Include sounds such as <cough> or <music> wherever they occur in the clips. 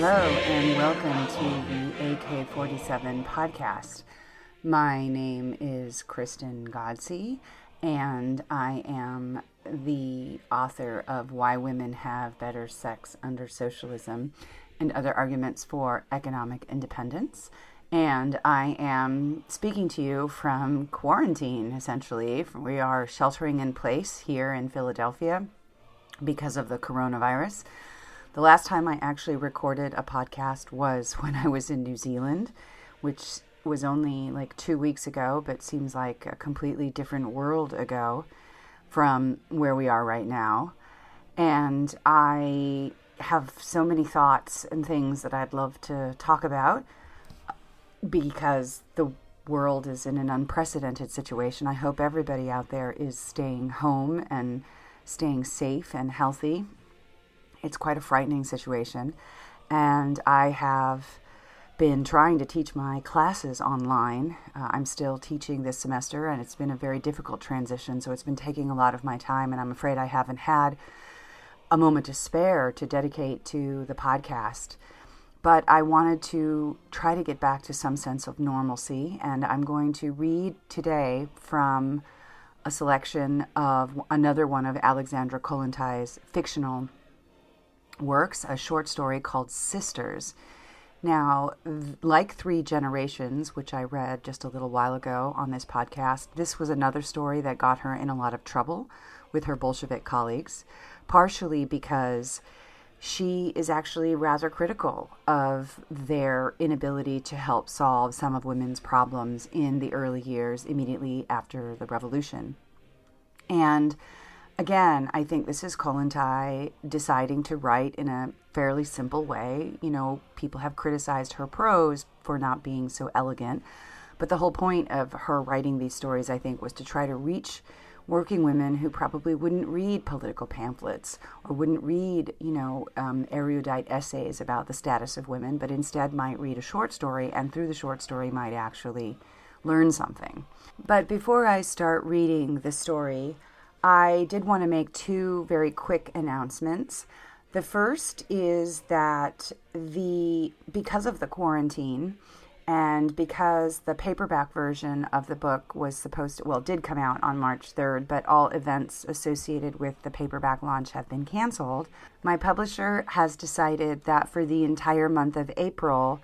Hello, and welcome to the AK 47 podcast. My name is Kristen Ghodsee, and I am the author of Why Women Have Better Sex Under Socialism and Other Arguments for Economic Independence. And I am speaking to you from quarantine, essentially. We are sheltering in place here in Philadelphia because of the coronavirus. The last time I actually recorded a podcast was <laughs> when I was in New Zealand, which was only like two weeks ago, but seems like a completely different world ago from where we are right now. And I have so many thoughts and things that I'd love to talk about because the world is in an unprecedented situation. I hope everybody out there is staying home and staying safe and healthy it's quite a frightening situation. And I have been trying to teach my classes online. Uh, I'm still teaching this semester, and it's been a very difficult transition, so it's been taking a lot of my time, and I'm afraid I haven't had a moment to spare to dedicate to the podcast. But I wanted to try to get back to some sense of normalcy, and I'm going to read today from a selection of another one of Alexandra Kollontai's fictional works, a short story called Sisters. Now, like Three Generations, which I read just a little while ago on this podcast, this was another story that got her in a lot of trouble with her Bolshevik colleagues, partially because she is actually rather critical of their inability to help solve some of women's problems in the early years immediately after the revolution. And again, I think this is Kollontai deciding to write in a fairly simple way. You know, people have criticized her prose for not being so elegant, but the whole point of her writing these stories, I think, was to try to reach working women who probably wouldn't read political pamphlets or wouldn't read, you know, um, erudite essays about the status of women, but instead might read a short story and through the short story might actually learn something. But before I start reading the story, I did want to make two very quick announcements. The first is that the because of the quarantine and because the paperback version of the book was supposed to well did come out on March 3rd, but all events associated with the paperback launch have been canceled, my publisher has decided that for the entire month of April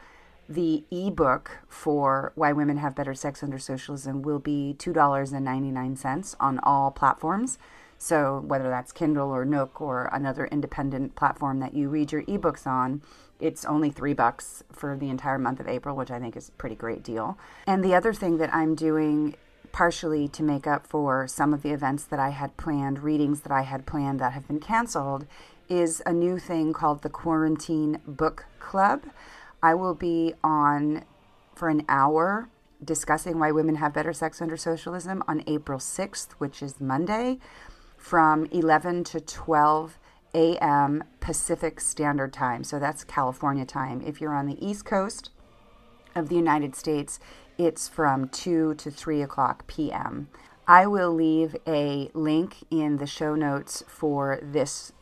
the ebook for Why Women Have Better Sex Under Socialism will be $2.99 on all platforms. So, whether that's Kindle or Nook or another independent platform that you read your ebooks on, it's only three bucks for the entire month of April, which I think is a pretty great deal. And the other thing that I'm doing partially to make up for some of the events that I had planned, readings that I had planned that have been canceled, is a new thing called the Quarantine Book Club. I will be on for an hour discussing why women have better sex under socialism on April 6th, which is Monday, from 11 to 12 a.m. Pacific Standard Time. So that's California time. If you're on the East Coast of the United States, it's from 2 to 3 o'clock p.m. I will leave a link in the show notes for this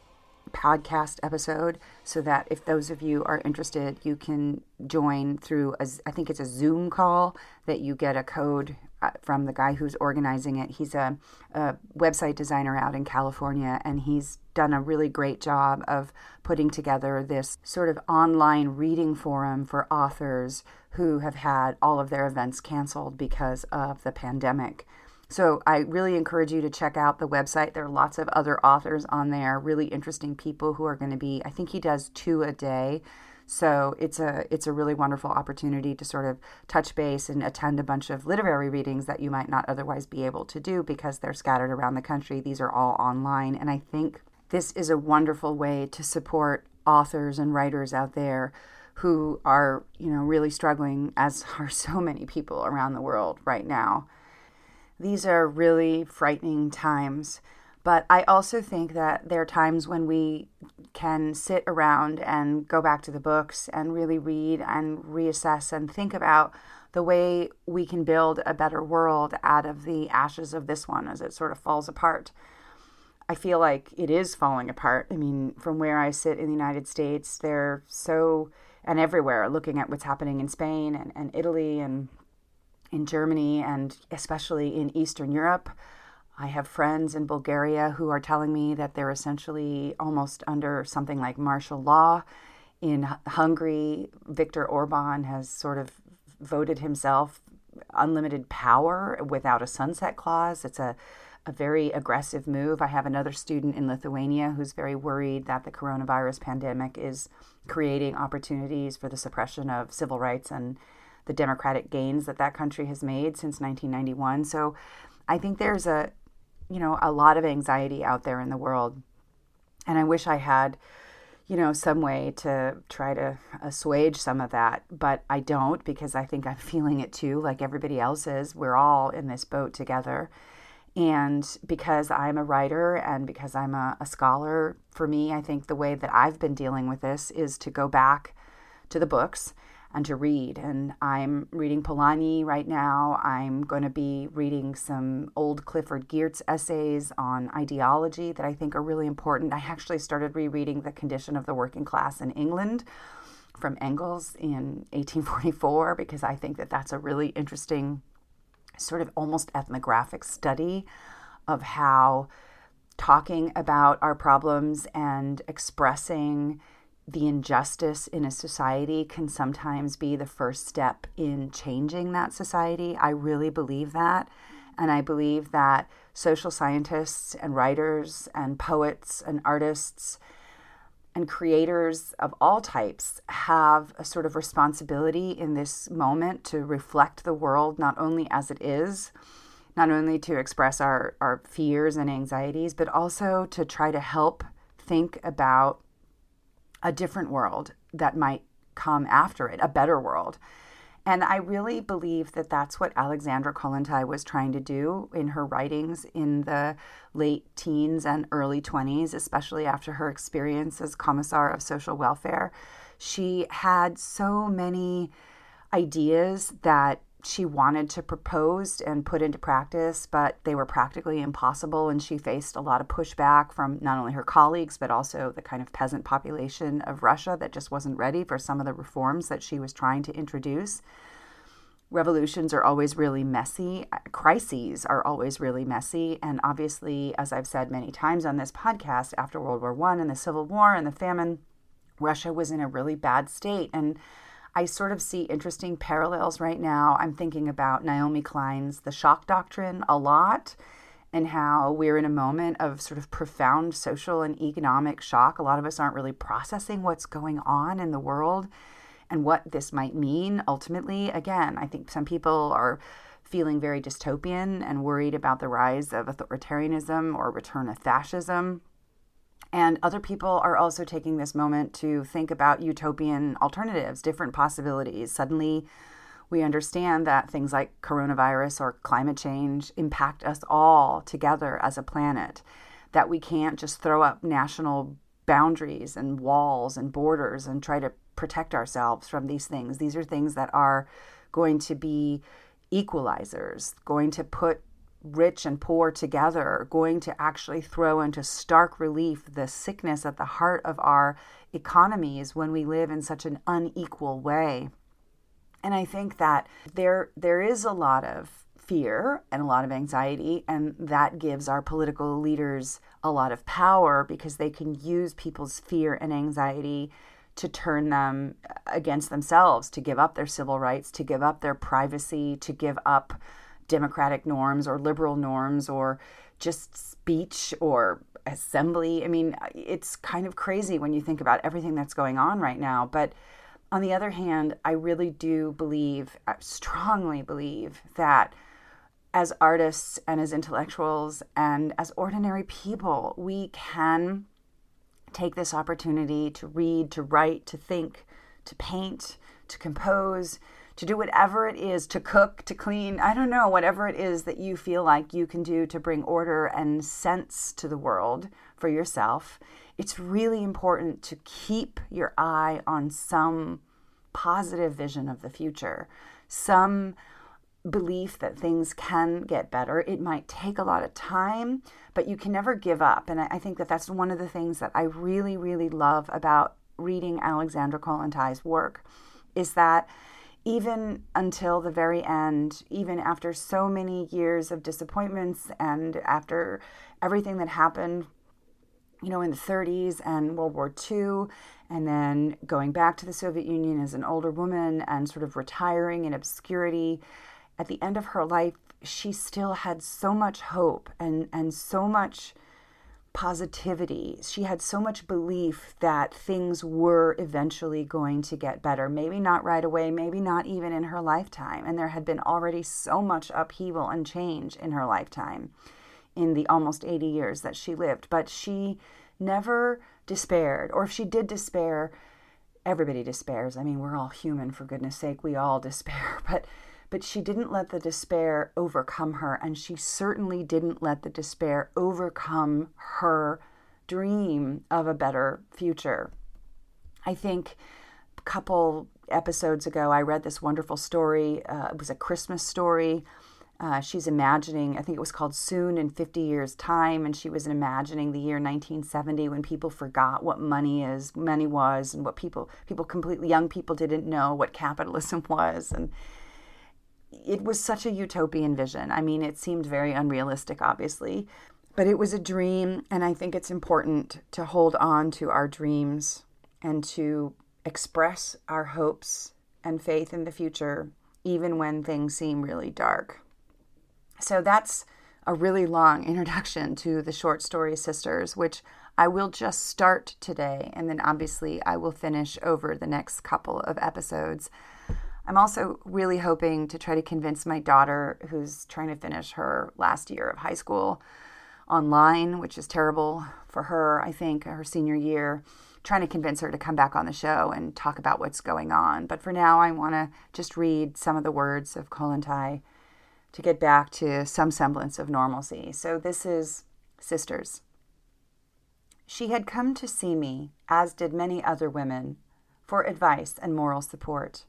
podcast episode so that if those of you are interested, you can join through, a, I think it's a Zoom call that you get a code uh, from the guy who's organizing it. He's a, a website designer out in California, and he's done a really great job of putting together this sort of online reading forum for authors who have had all of their events canceled because of the pandemic. So I really encourage you to check out the website. There are lots of other authors on there, really interesting people who are going to be. I think he does two a day. So it's a it's a really wonderful opportunity to sort of touch base and attend a bunch of literary readings that you might not otherwise be able to do because they're scattered around the country. These are all online and I think this is a wonderful way to support authors and writers out there who are, you know, really struggling as <laughs> are so many people around the world right now. These are really frightening times. But I also think that there are times when we can sit around and go back to the books and really read and reassess and think about the way we can build a better world out of the ashes of this one as it sort of falls apart. I feel like it is falling apart. I mean, from where I sit in the United States, they're so, and everywhere, looking at what's happening in Spain and, and Italy and in Germany and especially in Eastern Europe. I have friends in Bulgaria who are telling me that they're essentially almost under something like martial law. In Hungary, Viktor Orban has sort of voted himself unlimited power without a sunset clause. It's a a very aggressive move. I have another student in Lithuania who's very worried that the coronavirus pandemic is creating opportunities for the suppression of civil rights and the democratic gains that that country has made since 1991. So I think there's a you know a lot of anxiety out there in the world. And I wish I had you know some way to try to assuage some of that but I don't because I think I'm <laughs> feeling it too like everybody else is. We're all in this boat together. And because I'm a writer and because I'm a, a, scholar, for me, I think the way that I've been dealing with this is to go back to the books and to read. And I'm reading Polanyi right now. I'm going to be reading some old Clifford Geertz essays on ideology that I think are really important. I actually started rereading The Condition of the Working Class in England from Engels in 1844 because I think that that's a really interesting sort of almost ethnographic study of how talking about our problems and expressing the injustice in a society can sometimes be the first step in changing that society. I really believe that. And I believe that social scientists and writers and poets and artists and creators of all types have a sort of responsibility in this moment to reflect the world not only as it is, not only to express our, our fears and anxieties, but also to try to help think about a different world that might come after it, a better world. And I really believe that that's what Alexandra Kollontai was trying to do in her writings in the late teens and early 20s, especially after her experience as Commissar of Social Welfare. She had so many ideas that she wanted to propose and put into practice, but they were practically impossible. And she faced a lot of pushback from not only her colleagues, but also the kind of peasant population of Russia that just wasn't ready for some of the reforms that she was trying to introduce. Revolutions are always really messy. Crises are always really messy. And obviously, as I've said many times on this podcast, after World War I and the Civil War and the famine, Russia was in a really bad state. And I sort of see interesting parallels right now. I'm thinking about Naomi Klein's The Shock Doctrine a lot and how we're in a moment of sort of profound social and economic shock. A lot of us aren't really processing what's going on in the world and what this might mean ultimately. Again, I think some people are feeling very dystopian and worried about the rise of authoritarianism or return of fascism. And other people are also taking this moment to think about utopian alternatives, different possibilities. Suddenly, we understand that things like coronavirus or climate change impact us all together as a planet, that we can't just throw up national boundaries and walls and borders and try to protect ourselves from these things. These are things that are going to be equalizers, going to put rich and poor together going to actually throw into stark relief the sickness at the heart of our economies when we live in such an unequal way. And I think that there there is a lot of fear and a lot of anxiety and that gives our political leaders a lot of power because they can use people's fear and anxiety to turn them against themselves, to give up their civil rights, to give up their privacy, to give up democratic norms or liberal norms or just speech or assembly. I mean, it's kind of crazy when you think about everything that's going on right now. But on the other hand, I really do believe, I strongly believe that as artists and as intellectuals and as ordinary people, we can take this opportunity to read, to write, to think, to paint, to compose, to do whatever it is to cook, to clean, I don't know, whatever it is that you feel like you can do to bring order and sense to the world for yourself. It's really important to keep your eye on some positive vision of the future, some belief that things can get better. It might take a lot of time, but you can never give up. And I think that that's one of the things that I really, really love about reading Alexandra Kollontai's work is that even until the very end, even after so many years of disappointments and after everything that happened, you know, in the 30s and World War II, and then going back to the Soviet Union as an older woman and sort of retiring in obscurity, at the end of her life, she still had so much hope and, and so much positivity. She had so much belief that things were eventually going to get better. Maybe not right away, maybe not even in her lifetime. And there had been already so much upheaval and change in her lifetime in the almost 80 years that she lived. But she never despaired, or if she did despair, everybody despairs. I mean, we're all human, for goodness sake, we all <laughs> despair. But but she didn't let the despair overcome her, and she certainly didn't let the despair overcome her dream of a better future. I think a couple episodes ago, I read this wonderful story. Uh, it was a Christmas story. Uh, she's imagining, I think it was called Soon in 50 Years' Time, and she was imagining the year 1970 when people forgot what money is, money was, and what people, people completely, young people didn't know what capitalism <laughs> was. And it was such a utopian vision. I mean, it seemed very unrealistic, obviously, but it was a dream. And I think it's important to hold on to our dreams and to express our hopes and faith in the future, even when things seem really dark. So that's a really long <laughs> introduction to the short story Sisters, which I will just start today. And then obviously I will finish over the next couple of episodes. I'm also really hoping to try to convince my daughter, who's trying to finish her last year of high school online, which is terrible for her, I think, her senior year, trying to convince her to come back on the show and talk about what's going on. But for now, I want to just read some of the words of Kollontai to get back to some semblance of normalcy. So this is Sisters. She had come to see me, as did many other women, for advice and moral support.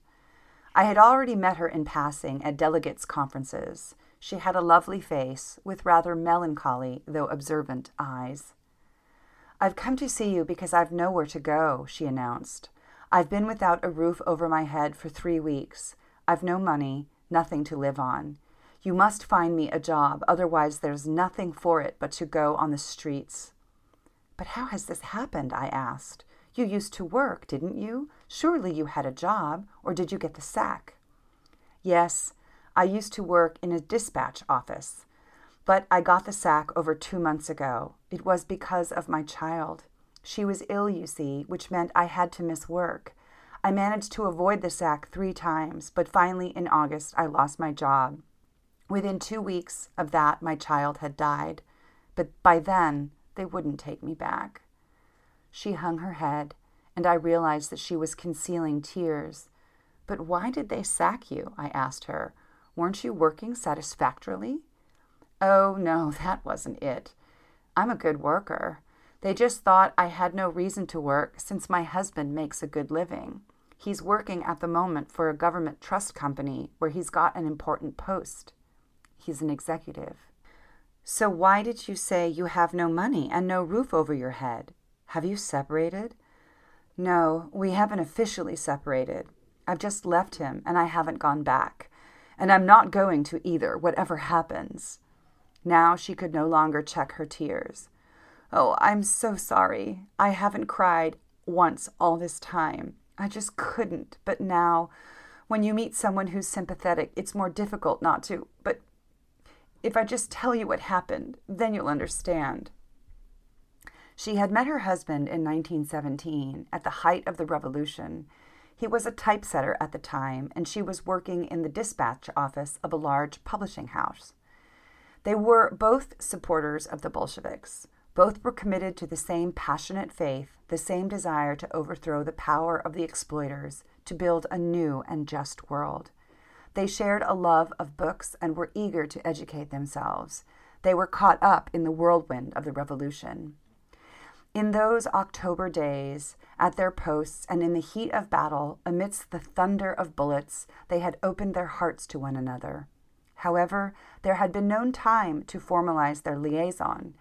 I had already met her in passing at delegates' conferences. She had a lovely face, with rather melancholy, though observant, eyes. I've come to see you because I've nowhere to go, she announced. I've been without a roof over my head for three weeks. I've no money, nothing to live on. You must find me a job, otherwise, there's nothing for it but to go on the streets. But how has this happened? I asked. You used to work, didn't you? Surely you had a job, or did you get the sack? Yes, I used to work in a dispatch office, but I got the sack over two months ago. It was because of my child. She was ill, you see, which meant I had to miss work. I managed to avoid the sack three times, but finally in August I lost my job. Within two weeks of that, my child had died, but by then they wouldn't take me back. She hung her head, and I realized that she was concealing tears. But why did they sack you? I asked her. Weren't you working satisfactorily? Oh, no, <laughs> that wasn't it. I'm a good worker. They just thought I had no reason to work since my husband makes a good living. He's working at the moment for a government trust company where he's got an important post. He's an executive. So, why did you say you have no money and no roof over your head? Have you separated? No, we haven't officially separated. I've just left him and I haven't gone back. And I'm not going to either, whatever happens. Now she could no longer check her tears. Oh, I'm so sorry. I haven't cried once all this time. I just couldn't. But now, when you meet someone who's sympathetic, it's more difficult not to. But if I just tell you what happened, then you'll understand. She had met her husband in 1917 at the height of the revolution. He was a typesetter at the time, and she was working in the dispatch office of a large publishing house. They were both supporters of the Bolsheviks. Both were committed to the same passionate faith, the same desire to overthrow the power of the exploiters, to build a new and just world. They shared a love of books and were eager to educate themselves. They were caught up in the whirlwind of the revolution. In those October days, at their posts and in the heat of battle, amidst the thunder of bullets, they had opened their hearts to one another. However, there had been no time to formalize their liaison,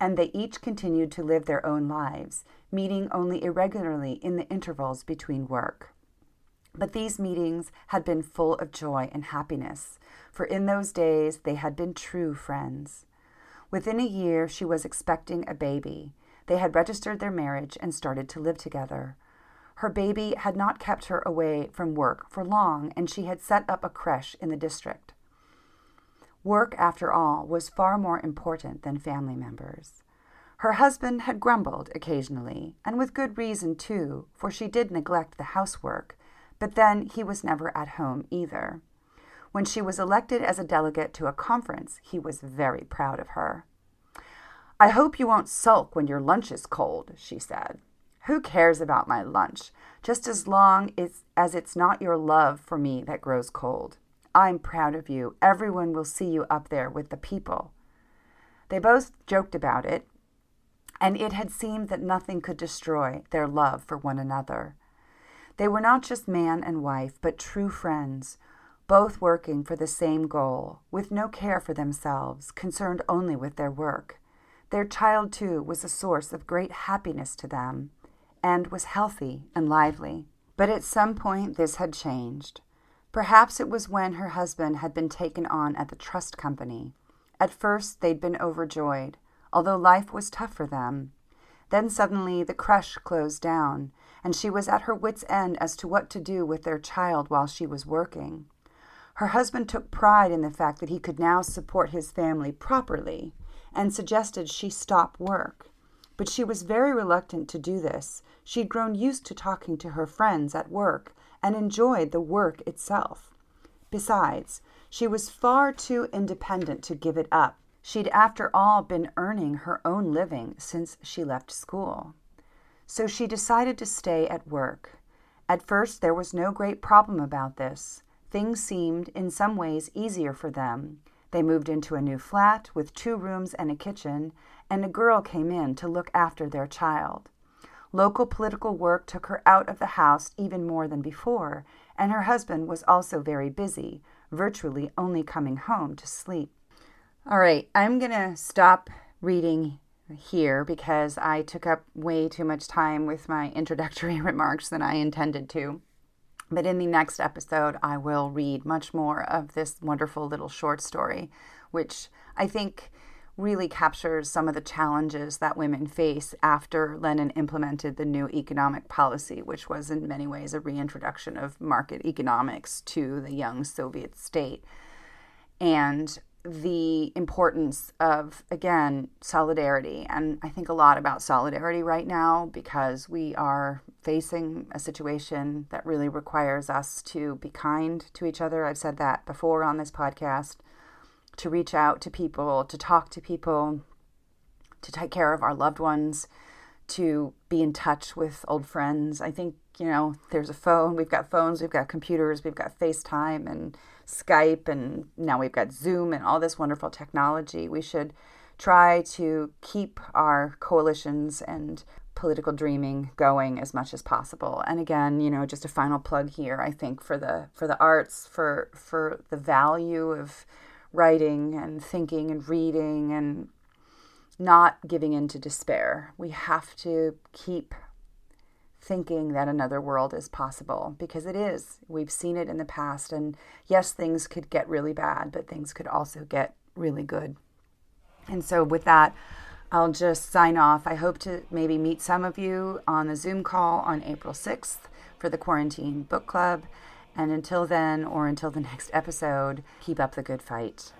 and they each continued to live their own lives, meeting only irregularly in the intervals between work. But these meetings had been full of joy and happiness, for in those days they had been true friends. Within a year, she was expecting a baby. They had registered their marriage and started to live together. Her baby had not kept her away from work for long, and she had set up a creche in the district. Work, after all, was far more important than family members. Her husband had grumbled occasionally, and with good reason, too, for she did neglect the housework, but then he was never at home either. When she was elected as a delegate to a conference, he was very proud of her. I hope you won't sulk when your lunch is cold, she said. Who cares about my lunch, just as long as it's not your love for me that grows cold? I'm proud of you. Everyone will see you up there with the people. They both joked about it, and it had seemed that nothing could destroy their love for one another. They were not just man and wife, but true friends, both working for the same goal, with no care for themselves, concerned only with their work. Their child, too, was a source of great happiness to them, and was healthy and lively. But at some point, this had changed. Perhaps it was when her husband had been taken on at the trust company. At first, they'd been overjoyed, although life was tough for them. Then suddenly the creche closed down, and she was at her wits' end as to what to do with their child while she was working. Her husband took pride in the fact that he could now support his family properly and suggested she stop work. But she was very reluctant to do this. She'd grown used to talking to her friends at work and enjoyed the work itself. Besides, she was far too independent to give it up. She'd, after all, been earning her own living since she left school. So she decided to stay at work. At first, there was no great problem about this. Things seemed, in some ways, easier for them. They moved into a new flat with two rooms and a kitchen, and a girl came in to look after their child. Local political work took her out of the house even more than before, and her husband was also very busy, virtually only coming home to sleep. All right, I'm going to stop reading here because I took up way too much time with my introductory <laughs> remarks than I intended to. But in the next episode, I will read much more of this wonderful little short story, which I think really captures some of the challenges that women face after Lenin implemented the new economic policy, which was in many ways a reintroduction of market economics to the young Soviet state. And the importance of, again, solidarity. And I think a lot about solidarity right now because we are facing a situation that really requires us to be kind to each other. I've said that before on this podcast to reach out to people, to talk to people, to take care of our loved ones, to be in touch with old friends. I think, you know, there's a phone, we've got phones, we've got computers, we've got FaceTime and Skype, and now we've got Zoom and all this wonderful technology. We should try to keep our coalitions and political dreaming going as much as possible. And again, you know, just a final plug here, I think for the for the arts, for for the value of writing and thinking and reading and not giving in to despair. We have to keep thinking that another world is possible because it is. We've seen it in the past. And yes, things could get really bad, but things could also get really good. And so, with that, I'll just sign off. I hope to maybe meet some of you on the Zoom call on April 6th for the Quarantine Book Club. And until then, or until the <laughs> next episode, keep up the good fight.